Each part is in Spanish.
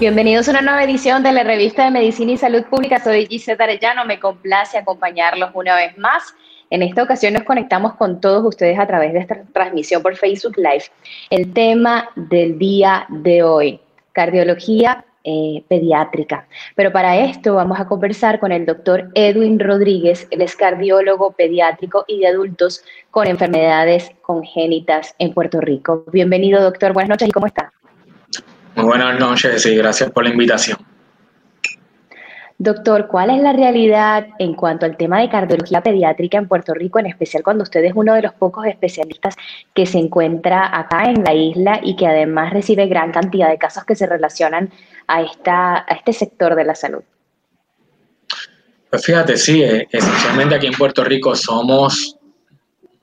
Bienvenidos a una nueva edición de la revista de Medicina y Salud Pública. Soy Gisette Arellano, me complace acompañarlos una vez más. En esta ocasión nos conectamos con todos ustedes a través de esta transmisión por Facebook Live. El tema del día de hoy, cardiología eh, pediátrica. Pero para esto vamos a conversar con el doctor Edwin Rodríguez, él es cardiólogo pediátrico y de adultos con enfermedades congénitas en Puerto Rico. Bienvenido, doctor. Buenas noches y ¿cómo está? Muy buenas noches y gracias por la invitación. Doctor, ¿cuál es la realidad en cuanto al tema de cardiología pediátrica en Puerto Rico, en especial cuando usted es uno de los pocos especialistas que se encuentra acá en la isla y que además recibe gran cantidad de casos que se relacionan a, esta, a este sector de la salud? Pues fíjate, sí, eh, esencialmente aquí en Puerto Rico somos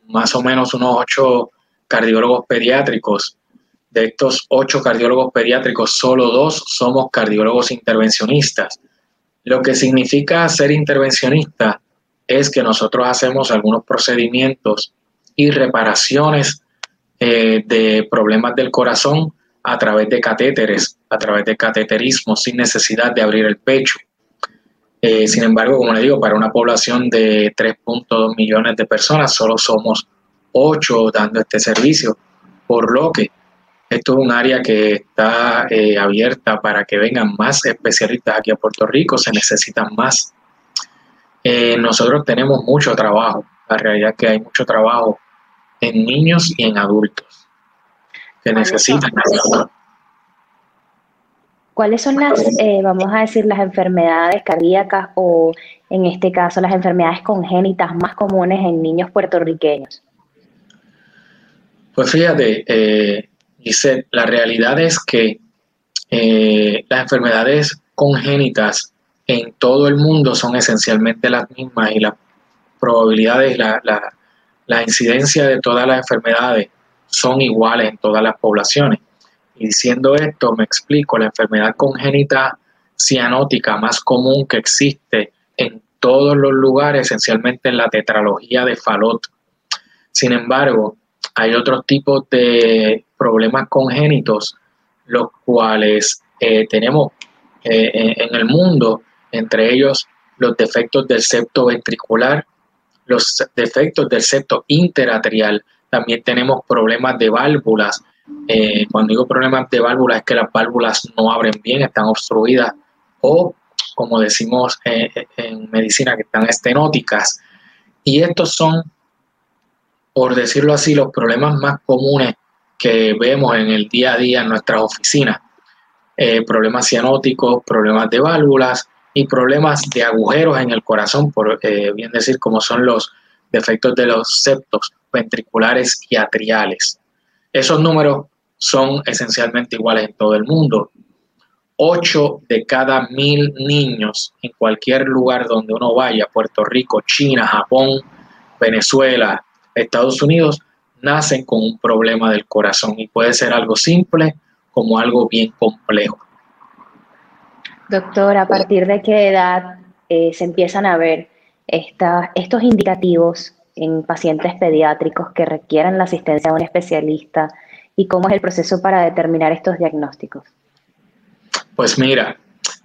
más o menos unos ocho cardiólogos pediátricos de estos ocho cardiólogos pediátricos, solo dos somos cardiólogos intervencionistas. Lo que significa ser intervencionista es que nosotros hacemos algunos procedimientos y reparaciones eh, de problemas del corazón a través de catéteres, a través de cateterismo, sin necesidad de abrir el pecho. Eh, sin embargo, como le digo, para una población de 3.2 millones de personas, solo somos ocho dando este servicio, por lo que esto es un área que está eh, abierta para que vengan más especialistas aquí a Puerto Rico, se necesitan más. Eh, nosotros tenemos mucho trabajo, la realidad es que hay mucho trabajo en niños y en adultos que necesitan. ¿Cuáles son las, eh, vamos a decir, las enfermedades cardíacas o en este caso las enfermedades congénitas más comunes en niños puertorriqueños? Pues fíjate, eh, Dice, la realidad es que eh, las enfermedades congénitas en todo el mundo son esencialmente las mismas y las probabilidades, la, la, incidencia de todas las enfermedades son iguales en todas las poblaciones. Y diciendo esto, me explico, la enfermedad congénita cianótica más común que existe en todos los lugares, esencialmente en la tetralogía de Fallot. Sin embargo, hay otros tipos de problemas congénitos, los cuales eh, tenemos eh, en el mundo, entre ellos los defectos del septo ventricular, los defectos del septo interatrial, también tenemos problemas de válvulas. Eh, cuando digo problemas de válvulas es que las válvulas no abren bien, están obstruidas o, como decimos en medicina, que están estenóticas. Y estos son por decirlo así, los problemas más comunes que vemos en el día a día en nuestras oficinas. Eh, problemas cianóticos, problemas de válvulas y problemas de agujeros en el corazón, por eh, bien decir, como son los defectos de los septos ventriculares y atriales. Esos números son esencialmente iguales en todo el mundo. 8 de cada mil niños en cualquier lugar donde uno vaya, Puerto Rico, China, Japón, Venezuela, Estados Unidos nacen con un problema del corazón y puede ser algo simple como algo bien complejo. Doctor, ¿a partir de qué edad eh, se empiezan a ver estos indicativos en pacientes pediátricos que requieran la asistencia de un especialista y cómo es el proceso para determinar estos diagnósticos? Pues mira,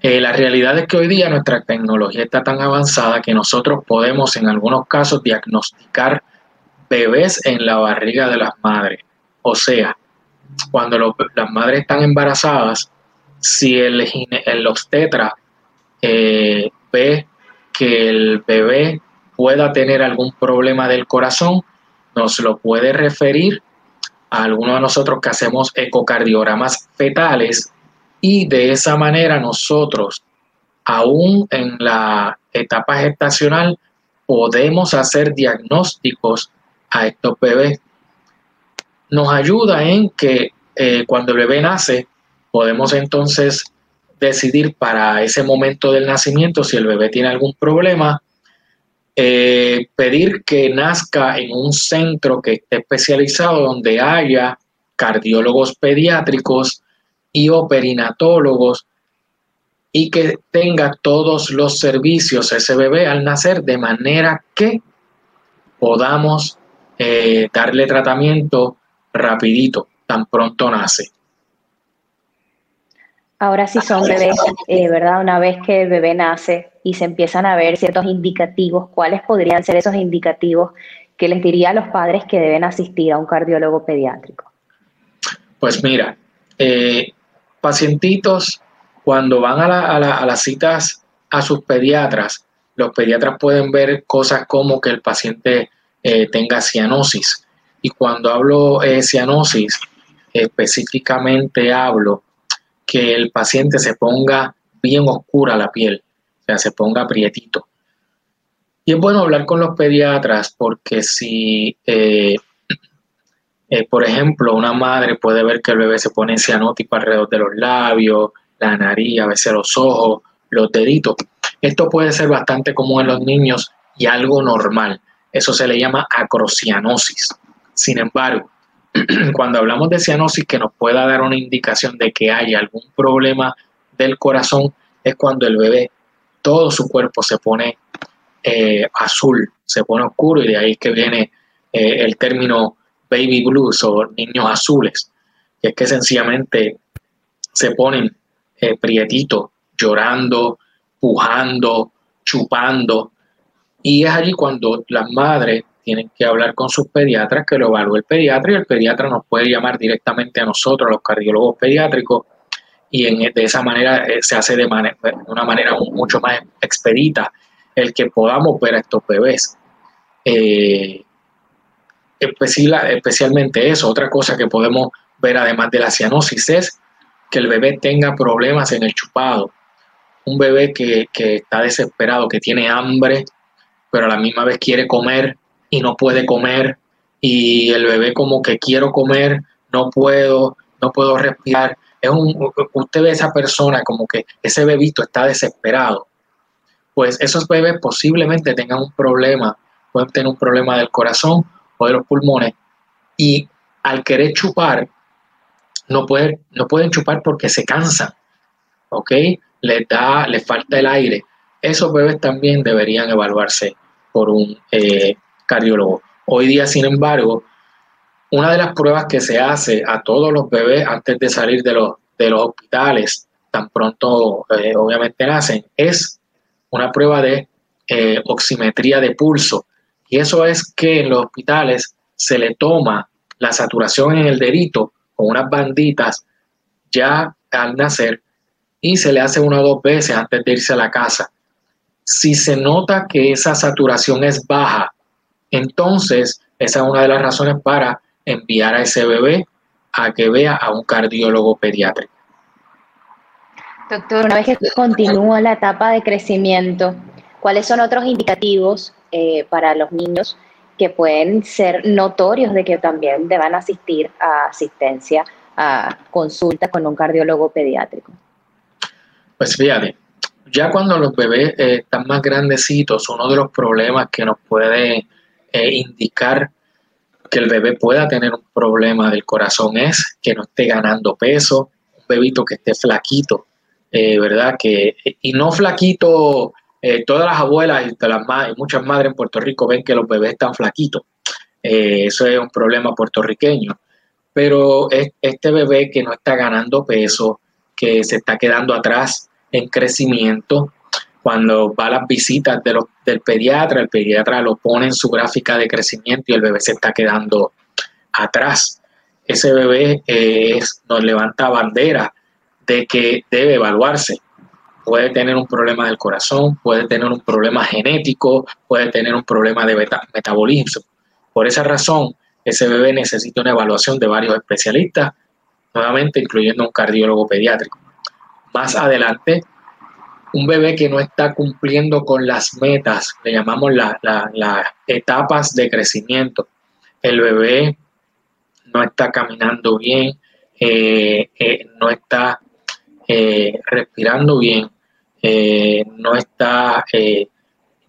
eh, la realidad es que hoy día nuestra tecnología está tan avanzada que nosotros podemos en algunos casos diagnosticar bebés en la barriga de las madres. O sea, cuando las madres están embarazadas, si el, el obstetra eh, ve que el bebé pueda tener algún problema del corazón, nos lo puede referir a alguno de nosotros que hacemos ecocardiogramas fetales y de esa manera nosotros, aún en la etapa gestacional, podemos hacer diagnósticos a estos bebés. Nos ayuda en que eh, cuando el bebé nace, podemos entonces decidir para ese momento del nacimiento si el bebé tiene algún problema eh, pedir que nazca en un centro que esté especializado donde haya cardiólogos pediátricos y o perinatólogos y que tenga todos los servicios ese bebé al nacer de manera que podamos eh, darle tratamiento rapidito, tan pronto nace. Ahora sí son bebés, eh, ¿verdad? Una vez que el bebé nace y se empiezan a ver ciertos indicativos, ¿cuáles podrían ser esos indicativos que les diría a los padres que deben asistir a un cardiólogo pediátrico? Pues mira, eh, pacientitos cuando van a, las citas a sus pediatras, los pediatras pueden ver cosas como que el paciente eh, tenga cianosis. Y cuando hablo de cianosis, específicamente hablo que el paciente se ponga bien oscura la piel, o sea, se ponga prietito. Y es bueno hablar con los pediatras porque si, eh, eh, por ejemplo, una madre puede ver que el bebé se pone cianótico alrededor de los labios, la nariz, a veces los ojos, los deditos. Esto puede ser bastante común en los niños y algo normal. Eso se le llama acrocianosis. Sin embargo, cuando hablamos de cianosis que nos pueda dar una indicación de que hay algún problema del corazón, es cuando el bebé, todo su cuerpo se pone eh, azul, se pone oscuro y de ahí que viene eh, el término baby blues o niños azules, que es que sencillamente se ponen eh, prietitos, llorando, pujando, chupando, y es allí cuando las madres tienen que hablar con sus pediatras, que lo evalúe el pediatra y el pediatra nos puede llamar directamente a nosotros, los cardiólogos pediátricos, y en, de esa manera eh, se hace de, una manera mucho más expedita el que podamos ver a estos bebés. Eh, especialmente eso, otra cosa que podemos ver además de la cianosis es que el bebé tenga problemas en el chupado. Un bebé que, que está desesperado, que tiene hambre, pero a la misma vez quiere comer y no puede comer y el bebé como que quiero comer, no puedo, no puedo respirar. Es un, usted ve a esa persona como que ese bebito está desesperado. Pues esos bebés posiblemente tengan un problema, pueden tener un problema del corazón o de los pulmones y al querer chupar, no, puede, no pueden chupar porque se cansan, ¿ok? Les da, les falta el aire. Esos bebés también deberían evaluarse por un eh, cardiólogo. Hoy día, sin embargo, una de las pruebas que se hace a todos los bebés antes de salir de los, de los hospitales, tan pronto eh, obviamente nacen, es una prueba de eh, oximetría de pulso. Y eso es que en los hospitales se le toma la saturación en el dedito con unas banditas ya al nacer y se le hace una o dos veces antes de irse a la casa. Si se nota que esa saturación es baja, entonces esa es una de las razones para enviar a ese bebé a que vea a un cardiólogo pediátrico. Doctor, una vez que continúa la etapa de crecimiento, ¿cuáles son otros indicativos eh, para los niños que pueden ser notorios de que también deban asistir a asistencia, a consulta con un cardiólogo pediátrico? Pues fíjate, ya cuando los bebés eh, están más grandecitos, uno de los problemas que nos puede eh, indicar que el bebé pueda tener un problema del corazón es que no esté ganando peso, un bebito que esté flaquito, eh, ¿verdad? Que, y no flaquito, todas las abuelas y, muchas madres en Puerto Rico ven que los bebés están flaquitos. eso es un problema puertorriqueño. Pero este bebé que no está ganando peso, que se está quedando atrás en crecimiento. Cuando va a las visitas de del pediatra, el pediatra lo pone en su gráfica de crecimiento y el bebé se está quedando atrás. Ese bebé es, nos levanta bandera de que debe evaluarse. Puede tener un problema del corazón, puede tener un problema genético, puede tener un problema de metabolismo. Por esa razón, ese bebé necesita una evaluación de varios especialistas, nuevamente incluyendo un cardiólogo pediátrico. Más adelante, un bebé que no está cumpliendo con las metas, le llamamos las etapas de crecimiento. El bebé no está caminando bien, eh, eh, no está eh, respirando bien, no está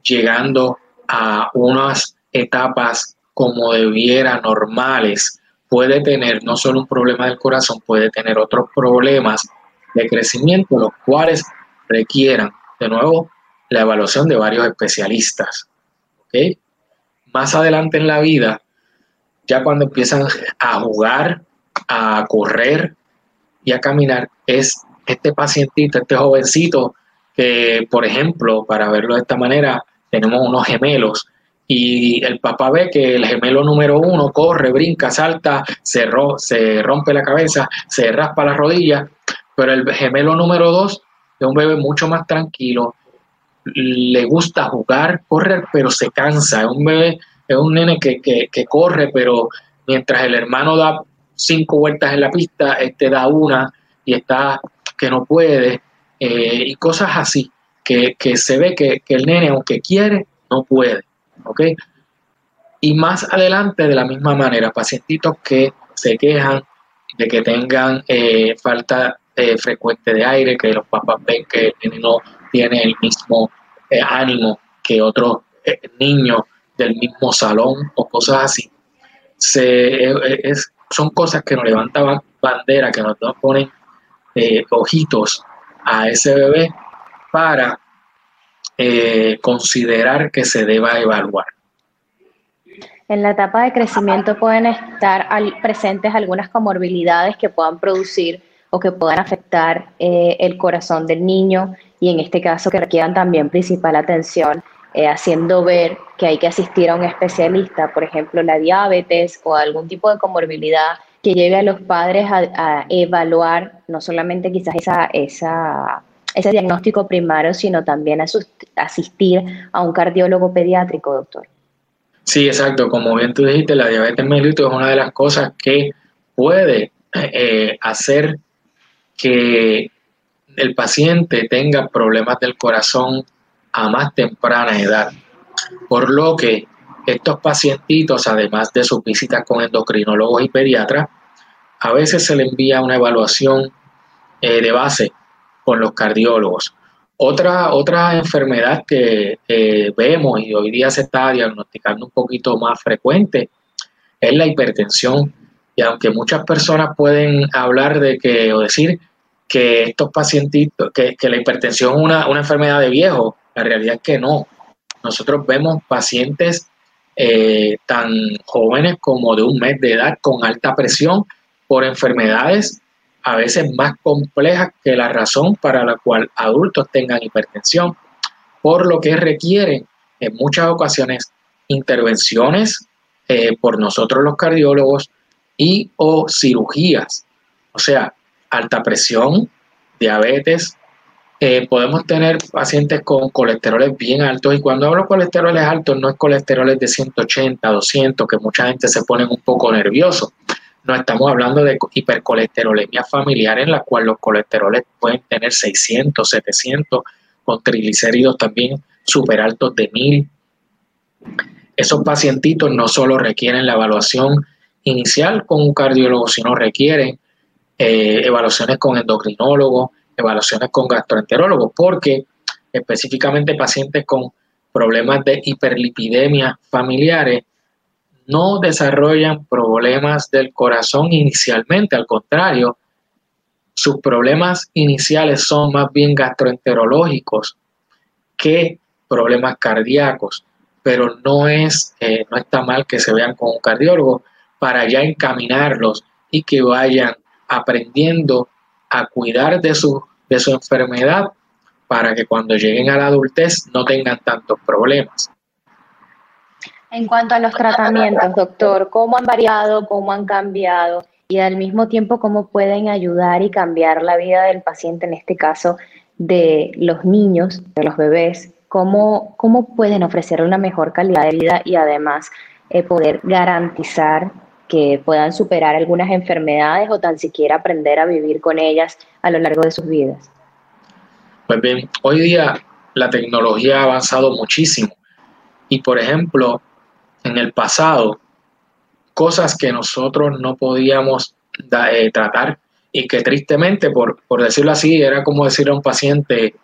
llegando a unas etapas como debiera normales, puede tener no solo un problema del corazón, puede tener otros problemas de crecimiento, los cuales requieran, de nuevo, la evaluación de varios especialistas. Más adelante en la vida, ya cuando empiezan a jugar, a correr y a caminar, es este pacientito, este jovencito, que por ejemplo, para verlo de esta manera, tenemos unos gemelos y el papá ve que el gemelo número uno corre, brinca, salta, se, se rompe la cabeza, se raspa la rodilla, pero el gemelo número dos es un bebé mucho más tranquilo, le gusta jugar, correr, pero se cansa, es un bebé, es un nene que, que corre, pero mientras el hermano da cinco vueltas en la pista, este da una y está que no puede, eh, y cosas así, que, se ve que, que, el nene, aunque quiere, no puede. ¿ok? Y más adelante, de la misma manera, pacientitos que se quejan de que tengan eh, falta eh, frecuente de aire, que los papás ven que el nene no tiene el mismo eh, ánimo que otros niños del mismo salón o cosas así. Son cosas que nos levantan bandera, que nos ponen ojitos a ese bebé para eh, considerar que se deba evaluar. En la etapa de crecimiento pueden estar presentes algunas comorbilidades que puedan producir o que puedan afectar eh, el corazón del niño y en este caso que requieran también principal atención, eh, haciendo ver que hay que asistir a un especialista, por ejemplo la diabetes o algún tipo de comorbilidad que lleve a los padres a, evaluar no solamente quizás esa, esa ese diagnóstico primario, sino también a asistir a un cardiólogo pediátrico, doctor. Sí, exacto. Como bien tú dijiste, la diabetes mellitus es una de las cosas que puede eh, hacer que el paciente tenga problemas del corazón a más temprana edad. Por lo que estos pacientitos, además de sus visitas con endocrinólogos y pediatras, a veces se le envía una evaluación eh, de base con los cardiólogos. Otra, otra enfermedad que vemos y hoy día se está diagnosticando un poquito más frecuente es la hipertensión. Y aunque muchas personas pueden hablar de que o decir que estos pacientitos, que, la hipertensión es una, enfermedad de viejo, la realidad es que no. Nosotros vemos pacientes eh, tan jóvenes como de un mes de edad con alta presión por enfermedades a veces más complejas que la razón para la cual adultos tengan hipertensión, por lo que requieren en muchas ocasiones intervenciones eh, por nosotros los cardiólogos y o cirugías, o sea, alta presión, diabetes. Eh, podemos tener pacientes con colesteroles bien altos y cuando hablo de colesteroles altos no es colesteroles de 180, 200, que mucha gente se pone un poco nervioso no estamos hablando de hipercolesterolemia familiar en la cual los colesteroles pueden tener 600, 700, con triglicéridos también súper altos de 1000. Esos pacientitos no solo requieren la evaluación inicial con un cardiólogo, sino requieren eh, evaluaciones con endocrinólogos, evaluaciones con gastroenterólogos, porque específicamente pacientes con problemas de hiperlipidemia familiares no desarrollan problemas del corazón inicialmente, al contrario, sus problemas iniciales son más bien gastroenterológicos que problemas cardíacos, pero no es eh, no está mal que se vean con un cardiólogo para ya encaminarlos y que vayan aprendiendo a cuidar de su, de su enfermedad para que cuando lleguen a la adultez no tengan tantos problemas. En cuanto a los tratamientos, doctor, ¿cómo han variado, cómo han cambiado y al mismo tiempo cómo pueden ayudar y cambiar la vida del paciente, en este caso de los niños, de los bebés? ¿Cómo, cómo pueden ofrecer una mejor calidad de vida y además eh, poder garantizar que puedan superar algunas enfermedades o tan siquiera aprender a vivir con ellas a lo largo de sus vidas? Pues bien, hoy día la tecnología ha avanzado muchísimo. Y por ejemplo, en el pasado cosas que nosotros no podíamos eh, tratar y que tristemente, por, decirlo así, era como decir a un paciente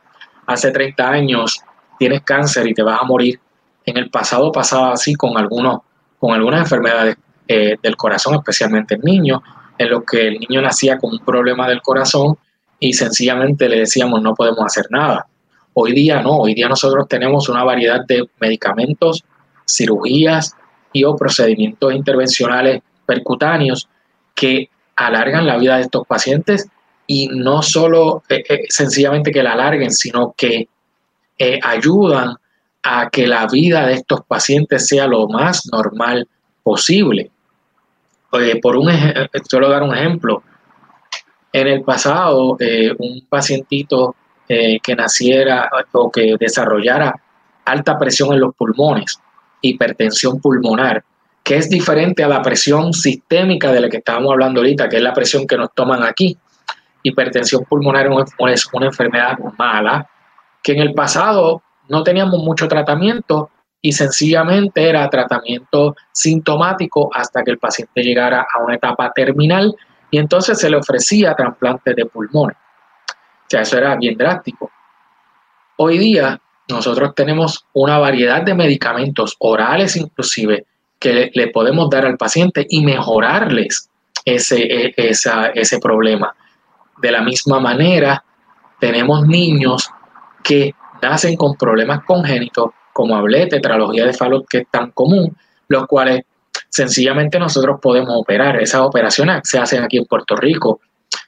hace 30 años, tienes cáncer y te vas a morir En el pasado pasaba así con, algunos, con algunas enfermedades eh, del corazón, especialmente en niños, en los que el niño nacía con un problema del corazón y sencillamente le decíamos no podemos hacer nada. Hoy día no, hoy día nosotros tenemos una variedad de medicamentos, cirugías y o procedimientos intervencionales percutáneos que alargan la vida de estos pacientes y no solo eh, eh, sencillamente que la alarguen, sino que ayudan a que la vida de estos pacientes sea lo más normal posible. Por un solo dar un ejemplo. En el pasado, un pacientito que naciera o que desarrollara alta presión en los pulmones, hipertensión pulmonar, que es diferente a la presión sistémica de la que estábamos hablando ahorita, que es la presión que nos toman aquí. Hipertensión pulmonar es una enfermedad mala, que en el pasado no teníamos mucho tratamiento y sencillamente era tratamiento sintomático hasta que el paciente llegara a una etapa terminal y entonces se le ofrecía trasplante de pulmones. O sea, eso era bien drástico. Hoy día nosotros tenemos una variedad de medicamentos orales inclusive que le, podemos dar al paciente y mejorarles ese, e, ese problema. De la misma manera, tenemos niños que nacen con problemas congénitos, como hablé, tetralogía de Fallot, que es tan común, los cuales sencillamente nosotros podemos operar. Esas operaciones se hacen aquí en Puerto Rico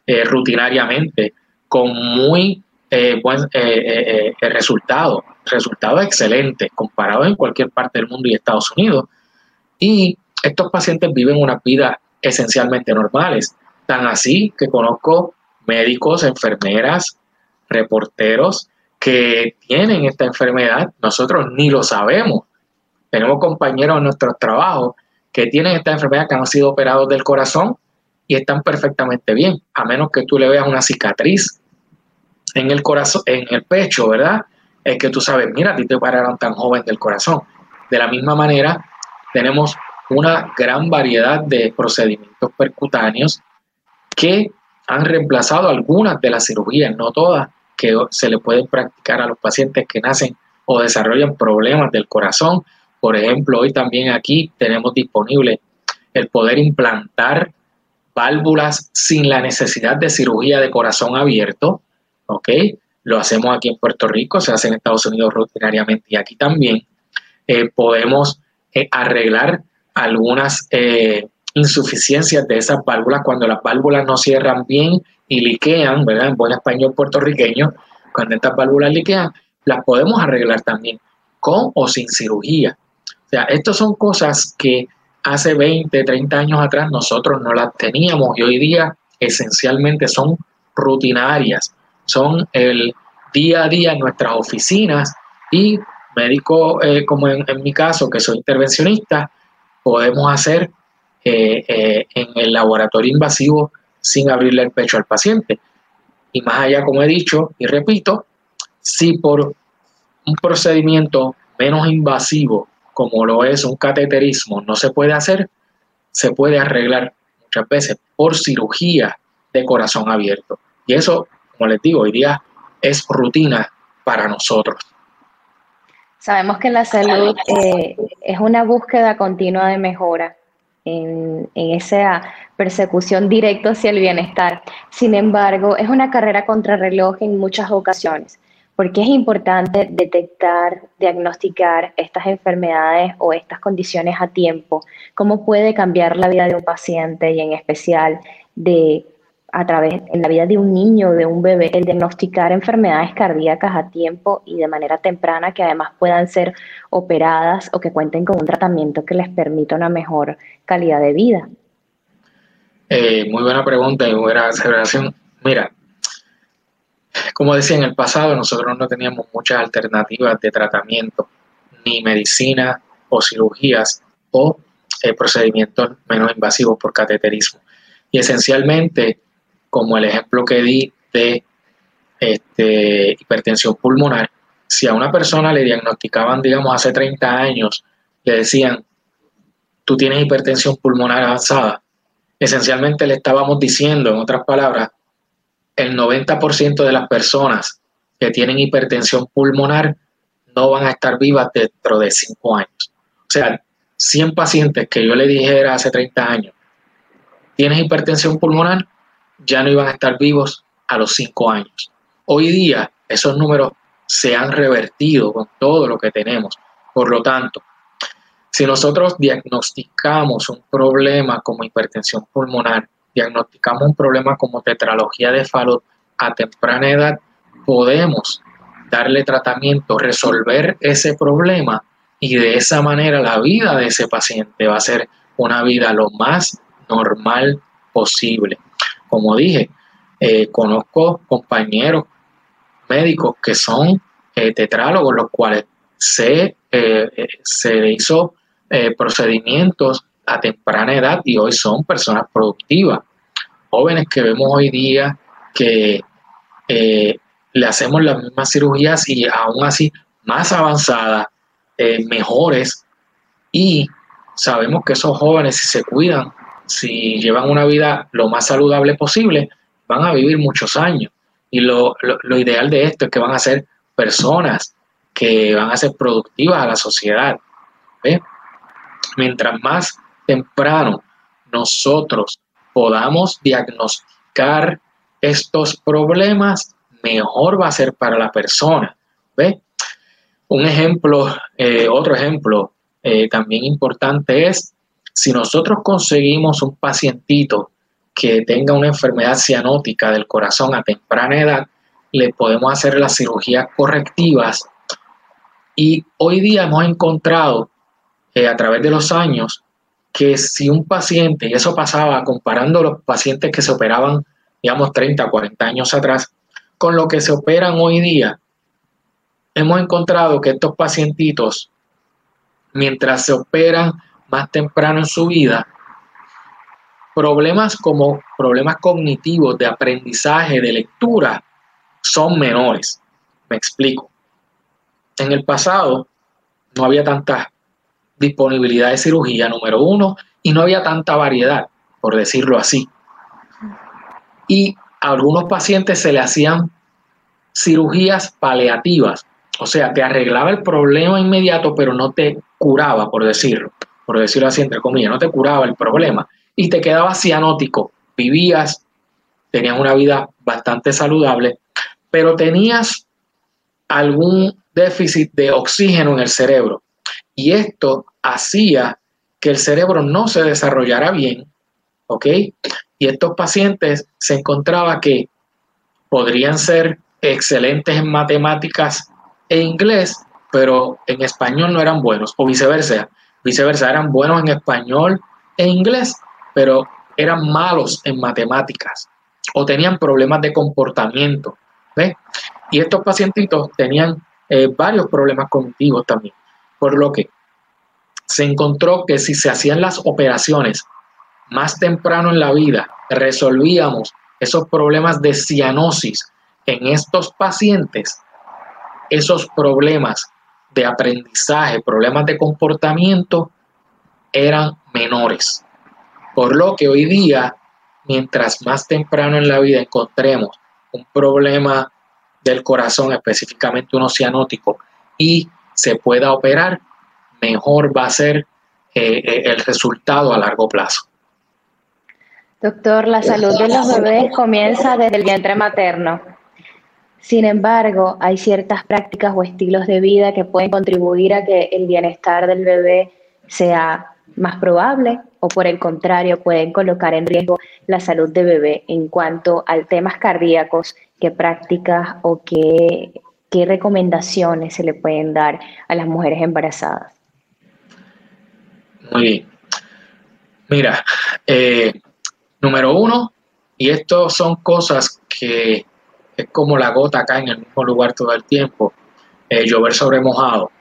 eh, rutinariamente, con muy eh, buen eh, resultado, resultado excelente, comparado en cualquier parte del mundo y Estados Unidos. Y estos pacientes viven una vida esencialmente normales, tan así que conozco médicos, enfermeras, reporteros que tienen esta enfermedad, nosotros ni lo sabemos. Tenemos compañeros en nuestros trabajos que tienen esta enfermedad, que han sido operados del corazón y están perfectamente bien, a menos que tú le veas una cicatriz en el corazón, en el pecho, ¿verdad? Es que tú sabes, mira, a ti te operaron tan joven del corazón. De la misma manera, tenemos una gran variedad de procedimientos percutáneos que han reemplazado algunas de las cirugías, no todas, que se le pueden practicar a los pacientes que nacen o desarrollan problemas del corazón. Por ejemplo, hoy también aquí tenemos disponible el poder implantar válvulas sin la necesidad de cirugía de corazón abierto, ¿ok? Lo hacemos aquí en Puerto Rico, se hace en Estados Unidos rutinariamente y aquí también. Eh, podemos eh, arreglar algunas eh, insuficiencias de esas válvulas cuando las válvulas no cierran bien y liquean, ¿verdad? En buen español puertorriqueño, cuando estas válvulas liquean, las podemos arreglar también con o sin cirugía. O sea, estas son cosas que hace 20, 30 años atrás nosotros no las teníamos y hoy día esencialmente son rutinarias, son el día a día en nuestras oficinas y médico, eh, como en, mi caso, que soy intervencionista, podemos hacer eh, eh, en el laboratorio invasivo sin abrirle el pecho al paciente. Y más allá, como he dicho y repito, si por un procedimiento menos invasivo, como lo es un cateterismo, no se puede hacer, se puede arreglar muchas veces por cirugía de corazón abierto. Y eso, como les digo, hoy día es rutina para nosotros. Sabemos que la salud eh, es una búsqueda continua de mejora en, esa persecución directa hacia el bienestar. Sin embargo, es una carrera contrarreloj en muchas ocasiones, porque es importante detectar, diagnosticar estas enfermedades o estas condiciones a tiempo, cómo puede cambiar la vida de un paciente y en especial de a través en la vida de un niño, de un bebé, el diagnosticar enfermedades cardíacas a tiempo y de manera temprana que además puedan ser operadas o que cuenten con un tratamiento que les permita una mejor calidad de vida? Eh, muy buena pregunta y buena observación. Mira, como decía en el pasado, nosotros no teníamos muchas alternativas de tratamiento, ni medicina o cirugías o eh, procedimientos menos invasivos por cateterismo. Y esencialmente como el ejemplo que di de este, hipertensión pulmonar, si a una persona le diagnosticaban, digamos, hace 30 años, le decían, tú tienes hipertensión pulmonar avanzada, esencialmente le estábamos diciendo, en otras palabras, el 90% de las personas que tienen hipertensión pulmonar no van a estar vivas dentro de 5 años. O sea, 100 pacientes que yo le dijera hace 30 años, tienes hipertensión pulmonar, ya no iban a estar vivos a los 5 años. Hoy día esos números se han revertido con todo lo que tenemos. Por lo tanto, si nosotros diagnosticamos un problema como hipertensión pulmonar, diagnosticamos un problema como tetralogía de Fallot a temprana edad, podemos darle tratamiento, resolver ese problema y de esa manera la vida de ese paciente va a ser una vida lo más normal posible. Como dije, eh, conozco compañeros médicos que son eh, tetrálogos, los cuales se, eh, se hizo procedimientos a temprana edad y hoy son personas productivas. Jóvenes que vemos hoy día que le hacemos las mismas cirugías y aún así más avanzadas, mejores y sabemos que esos jóvenes si se cuidan, si llevan una vida lo más saludable posible, van a vivir muchos años. Y lo, ideal de esto es que van a ser personas que van a ser productivas a la sociedad. Mientras más temprano nosotros podamos diagnosticar estos problemas, mejor va a ser para la persona. Un ejemplo, eh, otro ejemplo eh, también importante es si nosotros conseguimos un pacientito que tenga una enfermedad cianótica del corazón a temprana edad, le podemos hacer las cirugías correctivas. Y hoy día hemos encontrado eh, a través de los años que si un paciente, y eso pasaba comparando los pacientes que se operaban, digamos, 30, 40 años atrás, con lo que se operan hoy día, hemos encontrado que estos pacientitos, mientras se operan más temprano en su vida, problemas como problemas cognitivos de aprendizaje, de lectura, son menores. Me explico. En el pasado no había tanta disponibilidad de cirugía, número uno, y no había tanta variedad, por decirlo así. Y a algunos pacientes se le hacían cirugías paliativas, o sea, te arreglaba el problema inmediato, pero no te curaba, por decirlo, por decirlo así, entre comillas, no te curaba el problema, y te quedabas cianótico. Vivías, tenías una vida bastante saludable, pero tenías algún déficit de oxígeno en el cerebro. Y esto hacía que el cerebro no se desarrollara bien, ¿ok? Y estos pacientes se encontraba que podrían ser excelentes en matemáticas e inglés, pero en español no eran buenos, o viceversa, viceversa, eran buenos en español e inglés, pero eran malos en matemáticas o tenían problemas de comportamiento. Y estos pacientitos tenían eh, varios problemas cognitivos también, por lo que se encontró que si se hacían las operaciones más temprano en la vida, resolvíamos esos problemas de cianosis en estos pacientes, esos problemas de aprendizaje, problemas de comportamiento, eran menores. Por lo que hoy día, mientras más temprano en la vida encontremos un problema del corazón, específicamente un cianótico, y se pueda operar, mejor va a ser eh, eh, el resultado a largo plazo. Doctor, la salud de los bebés comienza desde el vientre materno. Sin embargo, hay ciertas prácticas o estilos de vida que pueden contribuir a que el bienestar del bebé sea más probable o por el contrario pueden colocar en riesgo la salud de bebé en cuanto a temas cardíacos, qué prácticas o qué, qué recomendaciones se le pueden dar a las mujeres embarazadas. Muy bien. Mira, eh, número uno, y esto son cosas que es como la gota acá en el mismo lugar todo el tiempo, eh, llover sobre mojado,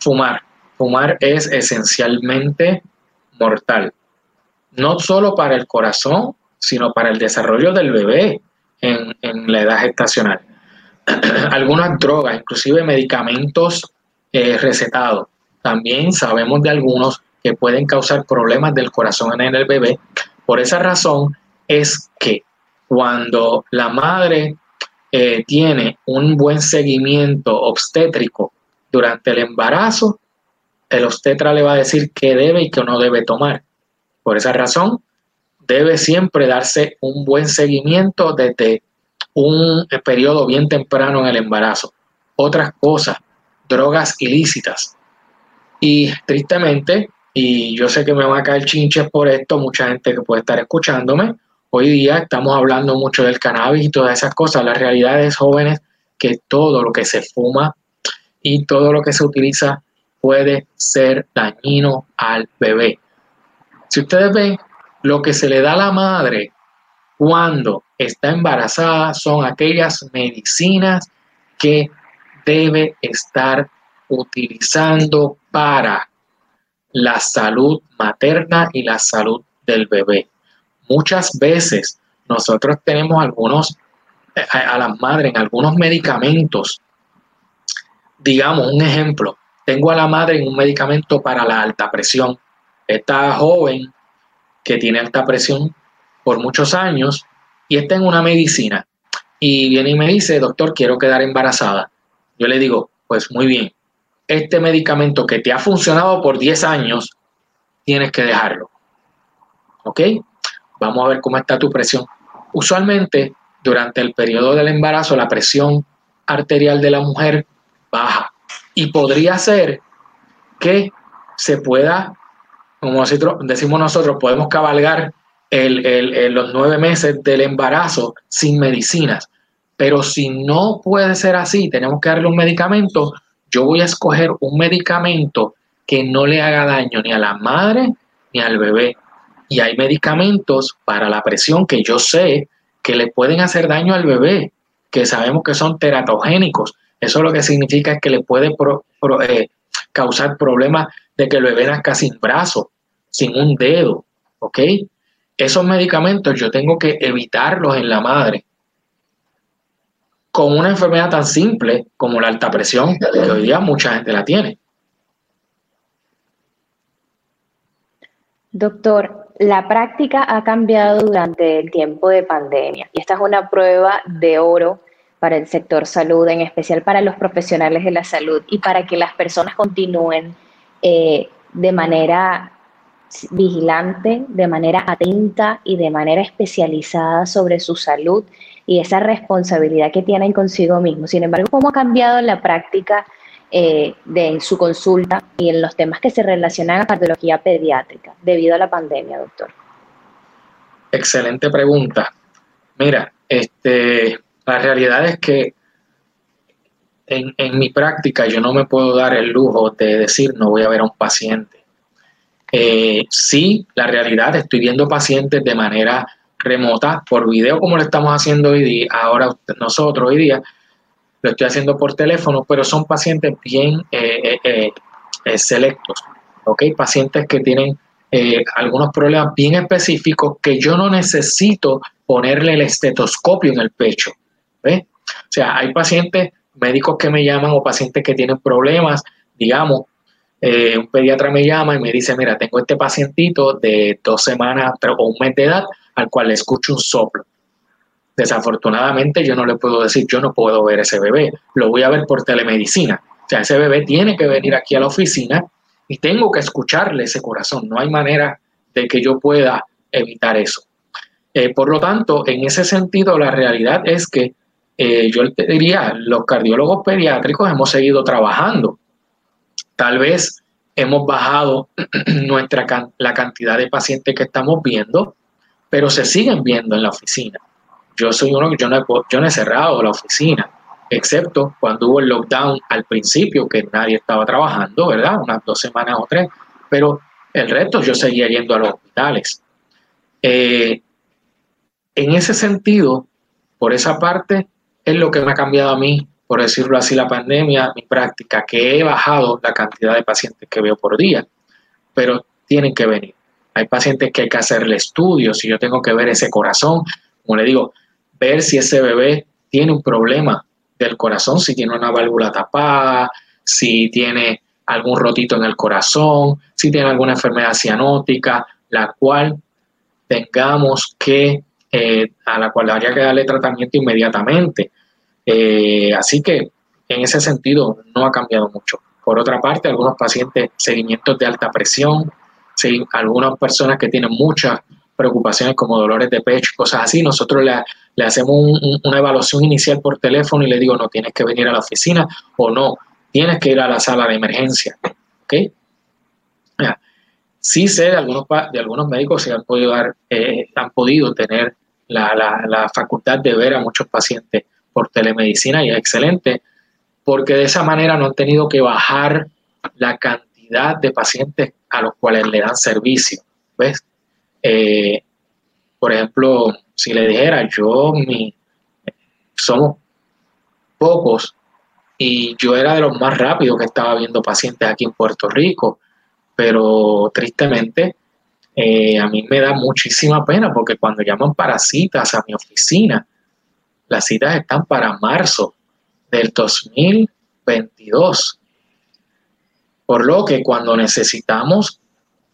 fumar. Fumar es esencialmente mortal, no solo para el corazón, sino para el desarrollo del bebé en, la edad gestacional. Algunas drogas, inclusive medicamentos eh, recetados, también sabemos de algunos que pueden causar problemas del corazón en el bebé. Por esa razón es que cuando la madre eh, tiene un buen seguimiento obstétrico durante el embarazo, el obstetra le va a decir qué debe y qué no debe tomar. Por esa razón, debe siempre darse un buen seguimiento desde un periodo bien temprano en el embarazo. Otras cosas, drogas ilícitas. Y tristemente, y yo sé que me van a caer chinches por esto, mucha gente que puede estar escuchándome, hoy día estamos hablando mucho del cannabis y todas esas cosas. La realidad es, jóvenes, que todo lo que se fuma y todo lo que se utiliza puede ser dañino al bebé. Si ustedes ven, lo que se le da a la madre cuando está embarazada son aquellas medicinas que debe estar utilizando para la salud materna y la salud del bebé. Muchas veces nosotros tenemos algunos, eh, a, las madres, en algunos medicamentos, digamos un ejemplo, tengo a la madre en un medicamento para la alta presión. Esta joven que tiene alta presión por muchos años y está en una medicina y viene y me dice, doctor, quiero quedar embarazada. Yo le digo, pues muy bien, este medicamento que te ha funcionado por 10 años, tienes que dejarlo. ¿Ok? Vamos a ver cómo está tu presión. Usualmente, durante el periodo del embarazo, la presión arterial de la mujer baja. Y podría ser que se pueda, como decimos nosotros, podemos cabalgar los nueve meses del embarazo sin medicinas. Pero si no puede ser así, tenemos que darle un medicamento, yo voy a escoger un medicamento que no le haga daño ni a la madre ni al bebé. Y hay medicamentos para la presión que yo sé que le pueden hacer daño al bebé, que sabemos que son teratogénicos. Eso lo que significa es que le puede eh, causar problemas de que el bebé nazca sin brazo, sin un dedo, ¿ok? Esos medicamentos yo tengo que evitarlos en la madre con una enfermedad tan simple como la alta presión, que hoy día mucha gente la tiene. Doctor, la práctica ha cambiado durante el tiempo de pandemia y esta es una prueba de oro para el sector salud, en especial para los profesionales de la salud y para que las personas continúen eh, de manera vigilante, de manera atenta y de manera especializada sobre su salud y esa responsabilidad que tienen consigo mismos. Sin embargo, ¿cómo ha cambiado la práctica eh, de su consulta y en los temas que se relacionan a cardiología pediátrica debido a la pandemia, doctor? Excelente pregunta. Mira, este, la realidad es que en, en, mi práctica yo no me puedo dar el lujo de decir no voy a ver a un paciente. Eh, sí, la realidad, estoy viendo pacientes de manera remota por video como lo estamos haciendo hoy día, ahora nosotros hoy día, lo estoy haciendo por teléfono, pero son pacientes bien eh, eh, eh, selectos, ¿ok? Pacientes que tienen algunos problemas bien específicos que yo no necesito ponerle el estetoscopio en el pecho, ¿ves? O sea, hay pacientes médicos que me llaman o pacientes que tienen problemas, digamos, un pediatra me llama y me dice, mira, tengo este pacientito de dos semanas o un mes de edad al cual le escucho un soplo. Desafortunadamente yo no le puedo decir, yo no puedo ver ese bebé, lo voy a ver por telemedicina. O sea, ese bebé tiene que venir aquí a la oficina y tengo que escucharle ese corazón. No hay manera de que yo pueda evitar eso. Eh, por lo tanto, en ese sentido, la realidad es que eh, yo diría, los cardiólogos pediátricos hemos seguido trabajando. Tal vez hemos bajado nuestra, la cantidad de pacientes que estamos viendo, pero se siguen viendo en la oficina. Yo soy uno que yo no he, yo no he cerrado la oficina, excepto cuando hubo el lockdown al principio, que nadie estaba trabajando, ¿verdad? Unas dos semanas o tres, pero el resto yo seguía yendo a los hospitales. Eh, en ese sentido, por esa parte, es lo que me ha cambiado a mí, por decirlo así, la pandemia, mi práctica, que he bajado la cantidad de pacientes que veo por día, pero tienen que venir. Hay pacientes que hay que hacerle estudios, si yo tengo que ver ese corazón, como le digo, ver si ese bebé tiene un problema del corazón, si tiene una válvula tapada, si tiene algún rotito en el corazón, si tiene alguna enfermedad cianótica, la cual tengamos que, eh, a la cual habría que darle tratamiento inmediatamente. Eh, así que en ese sentido no ha cambiado mucho. Por otra parte, algunos pacientes, seguimientos de alta presión, algunas personas que tienen muchas preocupaciones como dolores de pecho, cosas así, nosotros le, hacemos una evaluación inicial por teléfono y le digo, no, tienes que venir a la oficina o no, tienes que ir a la sala de emergencia. ¿Ok? Sí sé de algunos, de algunos médicos que han podido, dar, eh, han podido tener la, la, facultad de ver a muchos pacientes por telemedicina y es excelente, porque de esa manera no han tenido que bajar la cantidad de pacientes a los cuales le dan servicio. ¿Ves? Eh, por ejemplo, si le dijera, yo, mi, somos pocos y yo era de los más rápidos que estaba viendo pacientes aquí en Puerto Rico, pero tristemente eh, a mí me da muchísima pena porque cuando llaman para citas a mi oficina, las citas están para marzo del 2022. Por lo que cuando necesitamos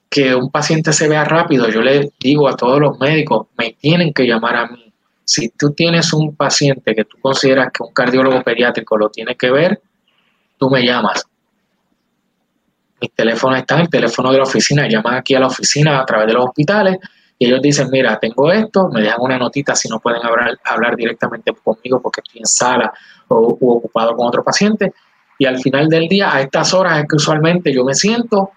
que un paciente se vea rápido, yo le digo a todos los médicos, me tienen que llamar a mí. Si tú tienes un paciente que tú consideras que un cardiólogo pediátrico lo tiene que ver, tú me llamas. Mi teléfono está en el teléfono de la oficina, llaman aquí a la oficina a través de los hospitales y ellos dicen, mira, tengo esto, me dejan una notita si no pueden hablar, hablar directamente conmigo porque estoy en sala o ocupado con otro paciente. Y al final del día, a estas horas es que usualmente yo me siento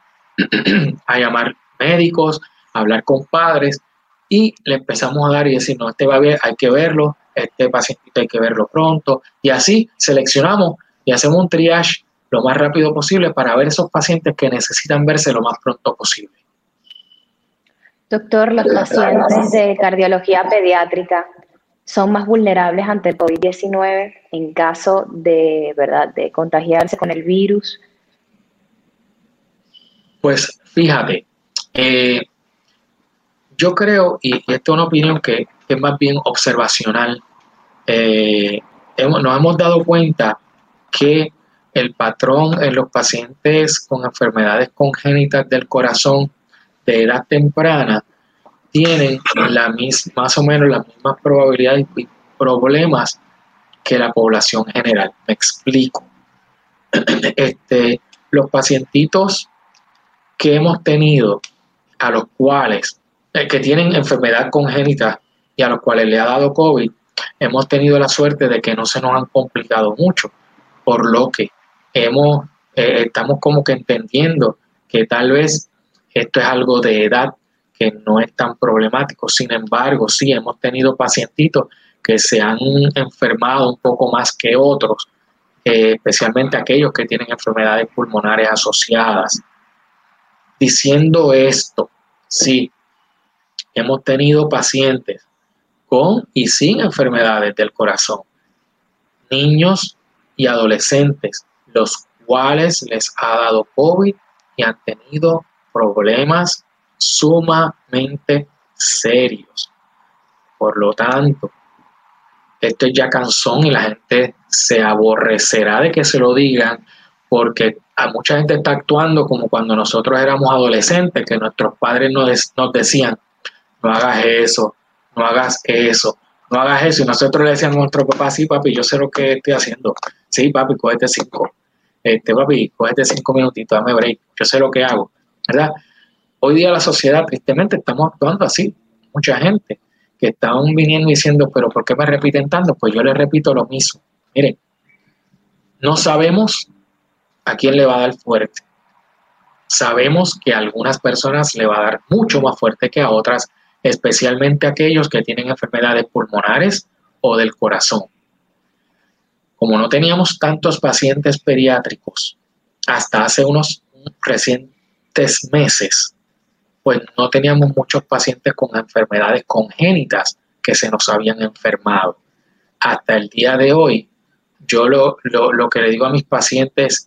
a llamar médicos, a hablar con padres y le empezamos a dar y decir, no, este va bien, hay que verlo, este paciente hay que verlo pronto y así seleccionamos y hacemos un triage lo más rápido posible para ver esos pacientes que necesitan verse lo más pronto posible. Doctor, los pacientes de cardiología pediátrica son más vulnerables ante el COVID-19 en caso de, ¿verdad?, de contagiarse con el virus pues fíjate, eh, yo creo, y, esta es una opinión que, es más bien observacional, eh, nos hemos dado cuenta que el patrón en los pacientes con enfermedades congénitas del corazón de edad temprana tienen la misma, más o menos las mismas probabilidades y problemas que la población general. Me explico. Este, los pacientitos que hemos tenido a los cuales, eh, que tienen enfermedad congénita y a los cuales le ha dado COVID, hemos tenido la suerte de que no se nos han complicado mucho, por lo que hemos, eh, estamos como que entendiendo que tal vez esto es algo de edad que no es tan problemático. Sin embargo, sí hemos tenido pacientitos que se han enfermado un poco más que otros, eh, especialmente aquellos que tienen enfermedades pulmonares asociadas Diciendo esto, sí, hemos tenido pacientes con y sin enfermedades del corazón, niños y adolescentes, los cuales les ha dado COVID y han tenido problemas sumamente serios. Por lo tanto, esto es ya cansón y la gente se aborrecerá de que se lo digan porque a mucha gente está actuando como cuando nosotros éramos adolescentes, que nuestros padres nos, decían, no hagas eso, no hagas eso, no hagas eso. Y nosotros le decíamos a nuestro papá, sí, papi, yo sé lo que estoy haciendo. Sí, papi, cógete cinco. Este, papi, cógete cinco minutitos, dame break. Yo sé lo que hago, ¿verdad? Hoy día la sociedad, tristemente, estamos actuando así. Mucha gente que están viniendo diciendo, pero ¿por qué me repiten tanto? Pues yo les repito lo mismo. Miren, no sabemos a quién le va a dar fuerte. Sabemos que a algunas personas le va a dar mucho más fuerte que a otras, especialmente aquellos que tienen enfermedades pulmonares o del corazón. Como no teníamos tantos pacientes pediátricos hasta hace unos recientes meses, pues no teníamos muchos pacientes con enfermedades congénitas que se nos habían enfermado. Hasta el día de hoy, yo lo, lo que le digo a mis pacientes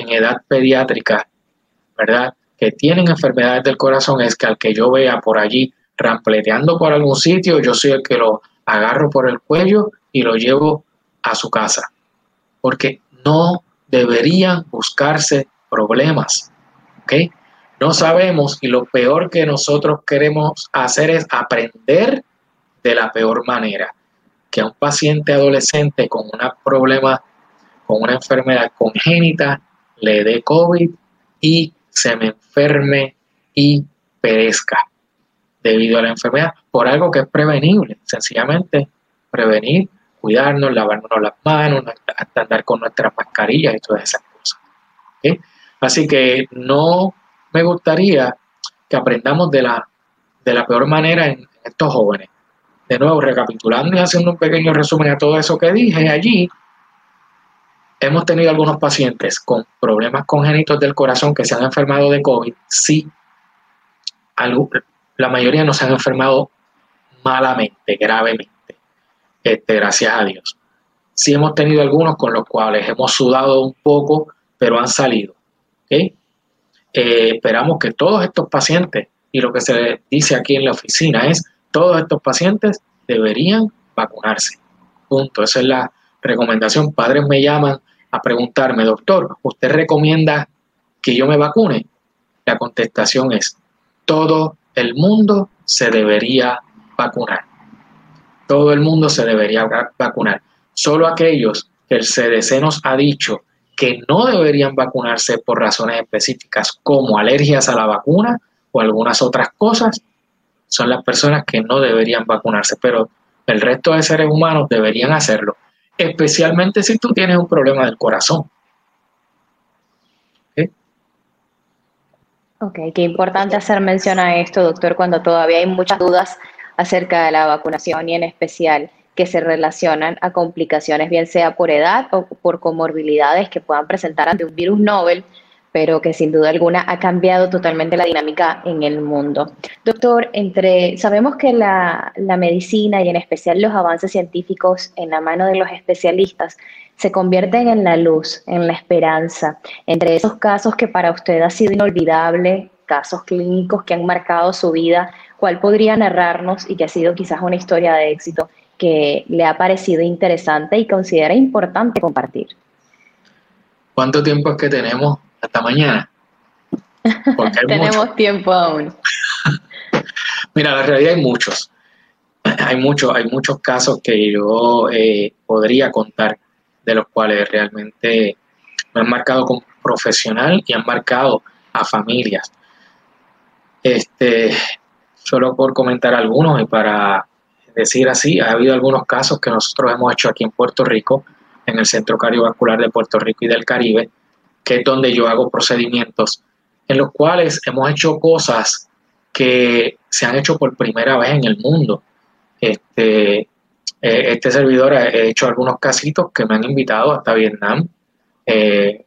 en edad pediátrica, ¿verdad? Que tienen enfermedades del corazón es que al que yo vea por allí rampleteando por algún sitio, yo soy el que lo agarro por el cuello y lo llevo a su casa. Porque no deberían buscarse problemas. ¿Ok? No sabemos y lo peor que nosotros queremos hacer es aprender de la peor manera que a un paciente adolescente con un problema, con una enfermedad congénita, le dé COVID y se me enferme y perezca debido a la enfermedad por algo que es prevenible, sencillamente prevenir, cuidarnos, lavarnos las manos, hasta andar con nuestras mascarillas y todas esas cosas. Así que no me gustaría que aprendamos de la, de la peor manera en estos jóvenes. De nuevo, recapitulando y haciendo un pequeño resumen a todo eso que dije allí, hemos tenido algunos pacientes con problemas congénitos del corazón que se han enfermado de COVID. Sí, la mayoría no se han enfermado malamente, gravemente, este, gracias a Dios. Sí hemos tenido algunos con los cuales hemos sudado un poco, pero han salido. Eh, esperamos que todos estos pacientes, y lo que se dice aquí en la oficina es, todos estos pacientes deberían vacunarse. Punto. Esa es la recomendación. Padres me llaman a preguntarme, doctor, ¿usted recomienda que yo me vacune? La contestación es, todo el mundo se debería vacunar. Todo el mundo se debería vacunar. Solo aquellos que el CDC nos ha dicho que no deberían vacunarse por razones específicas como alergias a la vacuna o algunas otras cosas, son las personas que no deberían vacunarse, pero el resto de seres humanos deberían hacerlo, especialmente si tú tienes un problema del corazón. Ok, qué importante hacer mención a esto, doctor, cuando todavía hay muchas dudas acerca de la vacunación y en especial que se relacionan a complicaciones, bien sea por edad o por comorbilidades que puedan presentar ante un virus novel, pero que sin duda alguna ha cambiado totalmente la dinámica en el mundo. Doctor, entre, sabemos que la, la medicina y en especial los avances científicos en la mano de los especialistas se convierten en la luz, en la esperanza. Entre esos casos que para usted ha sido inolvidable, casos clínicos que han marcado su vida, ¿cuál podría narrarnos y que ha sido quizás una historia de éxito que le ha parecido interesante y considera importante compartir? ¿Cuánto tiempo es que tenemos hasta mañana? tenemos tiempo aún. Mira, la realidad hay muchos. Hay muchos, hay muchos casos que yo eh, podría contar de los cuales realmente me han marcado como profesional y han marcado a familias. Este, solo por comentar algunos y para decir así, ha habido algunos casos que nosotros hemos hecho aquí en Puerto Rico, en el Centro Cardiovascular de Puerto Rico y del Caribe, que es donde yo hago procedimientos en los cuales hemos hecho cosas que se han hecho por primera vez en el mundo. Este, eh, este servidor ha hecho algunos casitos que me han invitado hasta Vietnam, eh,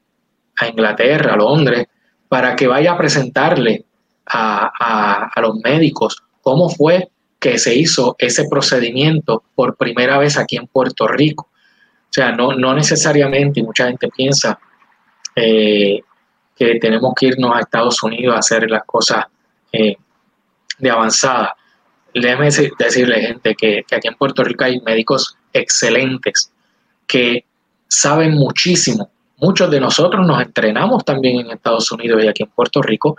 a Inglaterra, a Londres, para que vaya a presentarle a, los médicos cómo fue que se hizo ese procedimiento por primera vez aquí en Puerto Rico. O sea, no, no necesariamente, mucha gente piensa eh, que tenemos que irnos a Estados Unidos a hacer las cosas de avanzada déjeme decirle, gente, que, aquí en Puerto Rico hay médicos excelentes que saben muchísimo. Muchos de nosotros nos entrenamos también en Estados Unidos y aquí en Puerto Rico,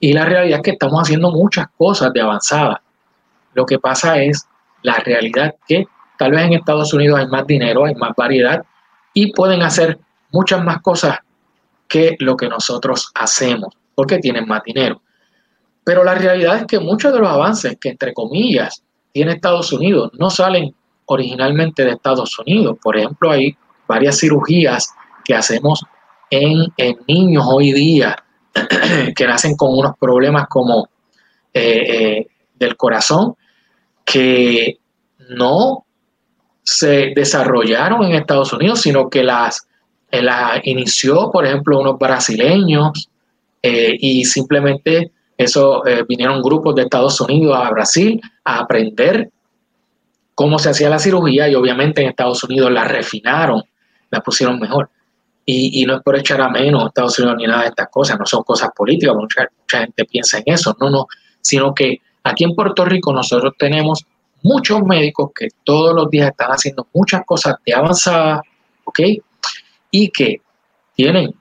y la realidad es que estamos haciendo muchas cosas de avanzada. Lo que pasa es la realidad que tal vez en Estados Unidos hay más dinero, hay más variedad y pueden hacer muchas más cosas que lo que nosotros hacemos, porque tienen más dinero. Pero la realidad es que muchos de los avances que, entre comillas, tiene Estados Unidos no salen originalmente de Estados Unidos. Por ejemplo, hay varias cirugías que hacemos en, niños hoy día que nacen con unos problemas como eh, eh, del corazón que no se desarrollaron en Estados Unidos, sino que las, eh, inició, por ejemplo, unos brasileños y simplemente eso eh, vinieron grupos de Estados Unidos a Brasil a aprender cómo se hacía la cirugía y obviamente en Estados Unidos la refinaron, la pusieron mejor. Y, no es por echar a menos Estados Unidos ni nada de estas cosas, no son cosas políticas, mucha, mucha gente piensa en eso, no, no, sino que aquí en Puerto Rico nosotros tenemos muchos médicos que todos los días están haciendo muchas cosas de avanzada, ¿ok? Y que tienen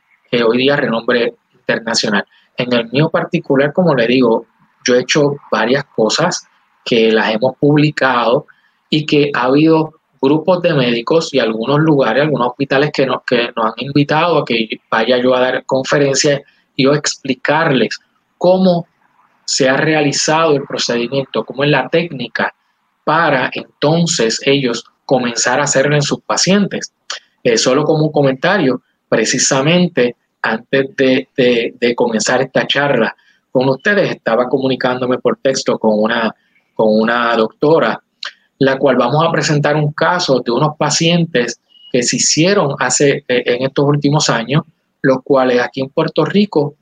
hoy día renombre internacional. En el mío particular, como le digo, yo he hecho varias cosas que las hemos publicado y que ha habido grupos de médicos y algunos lugares, algunos hospitales que nos, que nos han invitado a que vaya yo a dar conferencias y yo explicarles cómo se ha realizado el procedimiento, cómo es la técnica para entonces ellos comenzar a hacerlo en sus pacientes. Solo como un comentario, precisamente antes de, de, comenzar esta charla. Con ustedes, estaba comunicándome por texto con una, con una doctora, la cual vamos a presentar un caso de unos pacientes que se hicieron hace, eh, en estos últimos años, los cuales aquí en Puerto Rico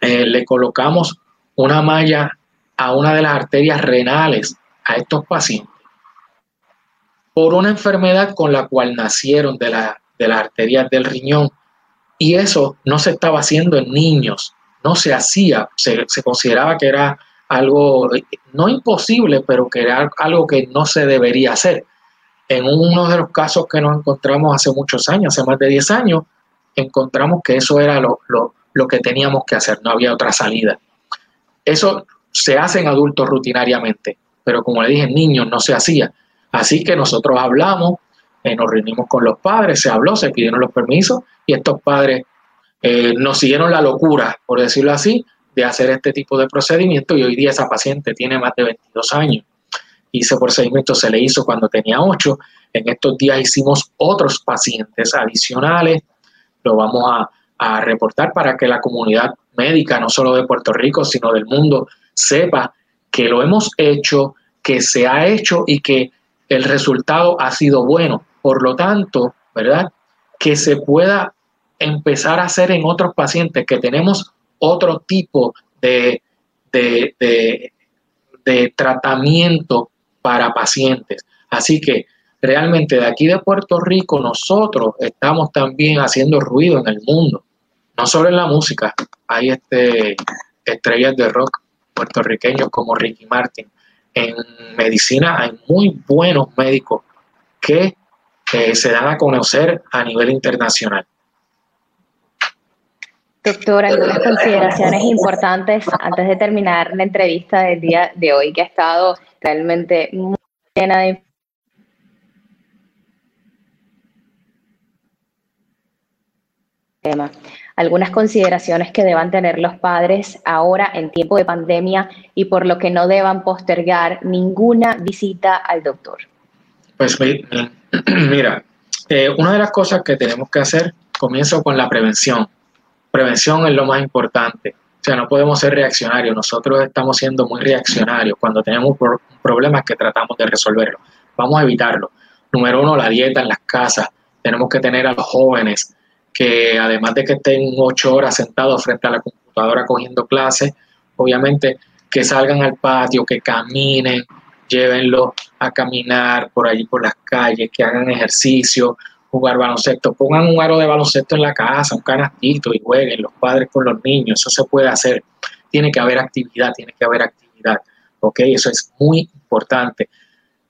eh, le colocamos una malla a una de las arterias renales a estos pacientes por una enfermedad con la cual nacieron de, la, de las arterias del riñón. Y eso no se estaba haciendo en niños, no se hacía, se, se consideraba que era algo no imposible, pero que era algo que no se debería hacer. En uno de los casos que nos encontramos hace muchos años, hace más de 10 años, encontramos que eso era lo, lo, lo que teníamos que hacer, no había otra salida. Eso se hace en adultos rutinariamente, pero como le dije, en niños no se hacía. Así que nosotros hablamos, eh, nos reunimos con los padres, se habló, se pidieron los permisos y estos padres eh, nos siguieron la locura, por decirlo así, de hacer este tipo de procedimiento y hoy día esa paciente tiene más de 22 años. Y ese procedimiento se le hizo cuando tenía 8. En estos días hicimos otros pacientes adicionales. Lo vamos a, a reportar para que la comunidad médica, no solo de Puerto Rico, sino del mundo, sepa que lo hemos hecho, que se ha hecho y que el resultado ha sido bueno. Por lo tanto, ¿verdad? Que se pueda empezar a hacer en otros pacientes, que tenemos otro tipo de, de, de tratamiento para pacientes. Así que realmente de aquí de Puerto Rico nosotros estamos también haciendo ruido en el mundo no solo en la música, hay este, estrellas de rock puertorriqueños como Ricky Martin. En medicina hay muy buenos médicos que se dan a conocer a nivel internacional. Doctor, algunas consideraciones importantes antes de terminar la entrevista del día de hoy, que ha estado realmente muy llena de tema algunas consideraciones que deban tener los padres ahora en tiempo de pandemia y por lo que no deban postergar ninguna visita al doctor? Pues mira, eh, una de las cosas que tenemos que hacer, comienzo con la prevención. Prevención es lo más importante. O sea, no podemos ser reaccionarios. Nosotros estamos siendo muy reaccionarios cuando tenemos problemas que tratamos de resolverlo. Vamos a evitarlo. Número uno, la dieta en las casas. Tenemos que tener a los jóvenes que además de que estén ocho horas sentados frente a la computadora cogiendo clases, obviamente que salgan al patio, que caminen, llévenlo a caminar por allí por las calles, que hagan ejercicio, jugar baloncesto, pongan un aro de baloncesto en la casa, un canastito y jueguen los padres con los niños, eso se puede hacer. Tiene que haber actividad, tiene que haber actividad, ¿ok? Eso es muy importante.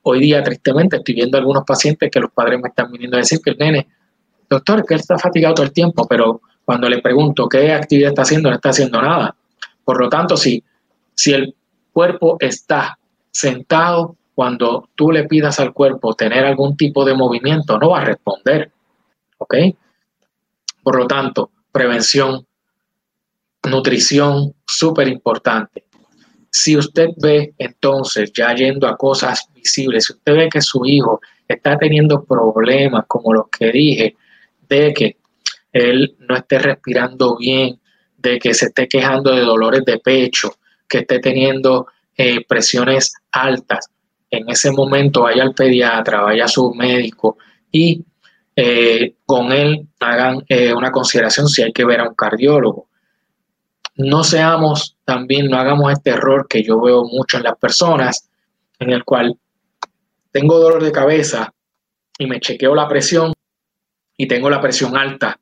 Hoy día, tristemente, estoy viendo algunos pacientes que los padres me están viniendo a decir que el nene doctor, que él está fatigado todo el tiempo, pero cuando le pregunto qué actividad está haciendo, no está haciendo nada. Por lo tanto, si, si el cuerpo está sentado, cuando tú le pidas al cuerpo tener algún tipo de movimiento, no va a responder. ¿Ok? Por lo tanto, prevención, nutrición, súper importante. Si usted ve entonces, ya yendo a cosas visibles, si usted ve que su hijo está teniendo problemas como los que dije, de que él no esté respirando bien, de que se esté quejando de dolores de pecho, que esté teniendo eh, presiones altas, en ese momento vaya al pediatra, vaya a su médico y eh, con él hagan eh, una consideración si hay que ver a un cardiólogo. No seamos también, no hagamos este error que yo veo mucho en las personas, en el cual tengo dolor de cabeza y me chequeo la presión y tengo la presión alta.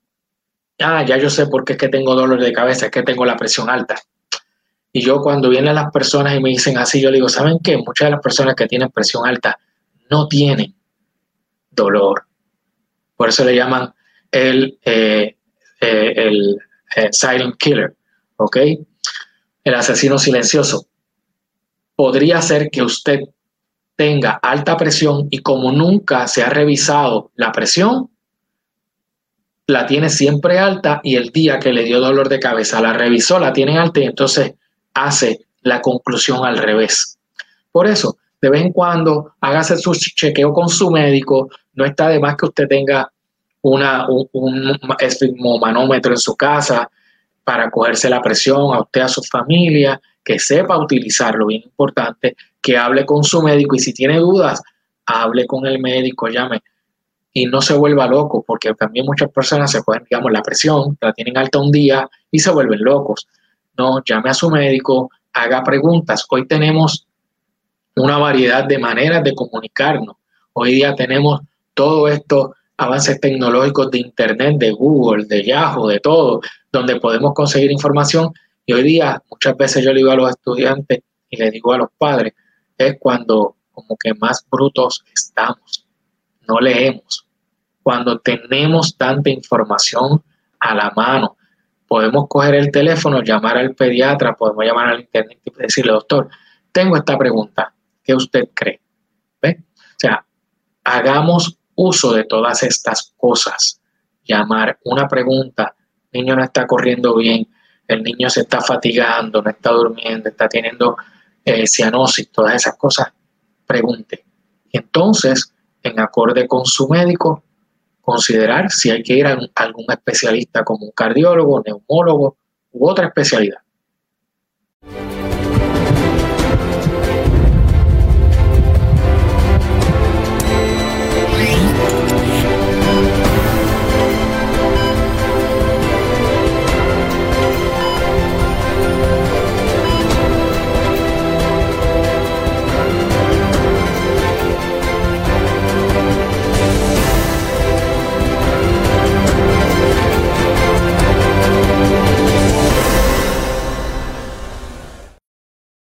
Ah, ya yo sé por qué es que tengo dolor de cabeza, es que tengo la presión alta. Y yo cuando vienen las personas y me dicen así, yo digo, ¿saben qué? Muchas de las personas que tienen presión alta no tienen dolor. Por eso le llaman el, eh, eh, el eh, silent killer, ¿ok? El asesino silencioso. Podría ser que usted tenga alta presión y como nunca se ha revisado la presión, la tiene siempre alta y el día que le dio dolor de cabeza la revisó, la tiene alta y entonces hace la conclusión al revés. Por eso, de vez en cuando hágase su chequeo con su médico, no está de más que usted tenga una, un, en su casa para cogerse la presión a usted, a su familia, que sepa utilizarlo, bien importante, que hable con su médico y si tiene dudas, hable con el médico, llame y no se vuelva loco, porque también muchas personas se pueden, digamos, la presión, la tienen alta un día y se vuelven locos. No, llame a su médico, haga preguntas. Hoy tenemos una variedad de maneras de comunicarnos. Hoy día tenemos todos estos avances tecnológicos de Internet, de Google, de Yahoo, de todo, donde podemos conseguir información. Y hoy día muchas veces yo le digo a los estudiantes y le digo a los padres, es cuando como que más brutos estamos no leemos. Cuando tenemos tanta información a la mano, podemos coger el teléfono, llamar al pediatra, podemos llamar al internet y decirle, doctor, tengo esta pregunta, ¿qué usted cree? ¿Ve? O sea, hagamos uso de todas estas cosas. Llamar una pregunta, el niño no está corriendo bien, el niño se está fatigando, no está durmiendo, está teniendo eh, cianosis, todas esas cosas, pregunte. Entonces en acorde con su médico, considerar si hay que ir a algún especialista como un cardiólogo, neumólogo u otra especialidad.